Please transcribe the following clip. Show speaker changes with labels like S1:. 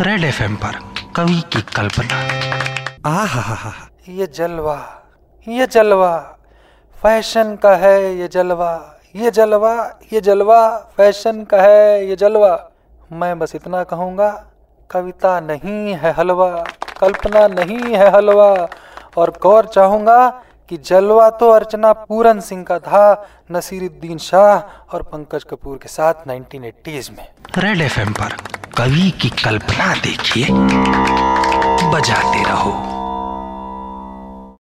S1: Red FM पर कवि की कल्पना।
S2: ये जलवा ये जलवा फ़ैशन का है ये जलवा ये जलवा ये जलवा फ़ैशन का है ये जलवा। मैं बस इतना कहूँगा कविता नहीं है हलवा कल्पना नहीं है हलवा। और गौर चाहूँगा कि जलवा तो अर्चना पूरन सिंह का था नसीरुद्दीन शाह और पंकज कपूर के साथ 1980s में।
S1: रेड एफ़ पर कवि की कल्पना देखिए बजाते रहो।